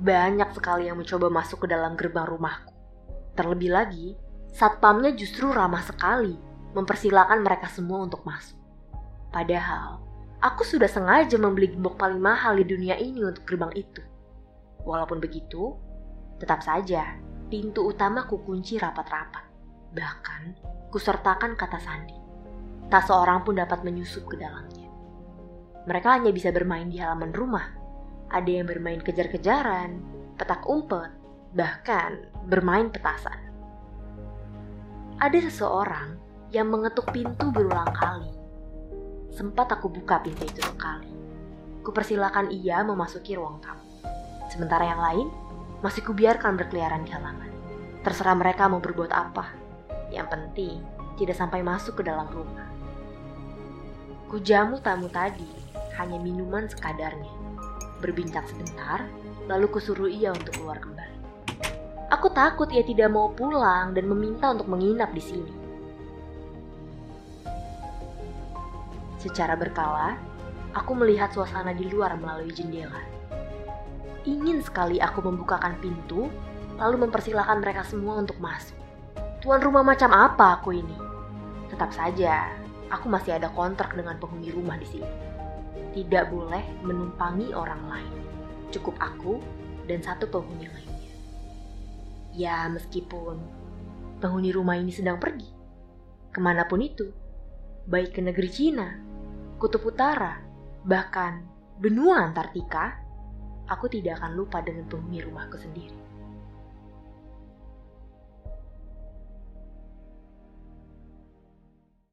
banyak sekali yang mencoba masuk ke dalam gerbang rumahku. Terlebih lagi, satpamnya justru ramah sekali mempersilahkan mereka semua untuk masuk. Padahal, aku sudah sengaja membeli gembok paling mahal di dunia ini untuk gerbang itu. Walaupun begitu, tetap saja pintu utama kukunci rapat-rapat. Bahkan, kusertakan kata sandi. Tak seorang pun dapat menyusup ke dalamnya. Mereka hanya bisa bermain di halaman rumah. Ada yang bermain kejar-kejaran, petak umpet, bahkan bermain petasan. Ada seseorang yang mengetuk pintu berulang kali. Sempat aku buka pintu itu sekali. Kupersilakan ia memasuki ruang tamu. Sementara yang lain masih kubiarkan berkeliaran di halaman. Terserah mereka mau berbuat apa. Yang penting tidak sampai masuk ke dalam rumah. Kujamu tamu tadi hanya minuman sekadarnya. Berbincang sebentar, lalu kusuruh ia untuk keluar kembali. Aku takut ia tidak mau pulang dan meminta untuk menginap di sini. Secara berkala, aku melihat suasana di luar melalui jendela. Ingin sekali aku membukakan pintu, lalu mempersilahkan mereka semua untuk masuk. Tuan rumah macam apa aku ini? Tetap saja, aku masih ada kontrak dengan penghuni rumah di sini. Tidak boleh menumpangi orang lain. Cukup aku dan satu penghuni lainnya. Ya, meskipun penghuni rumah ini sedang pergi, ke mana pun itu, baik ke negeri Cina, Kutub Utara, bahkan benua Antartika, aku tidak akan lupa dengan penghuni rumahku sendiri.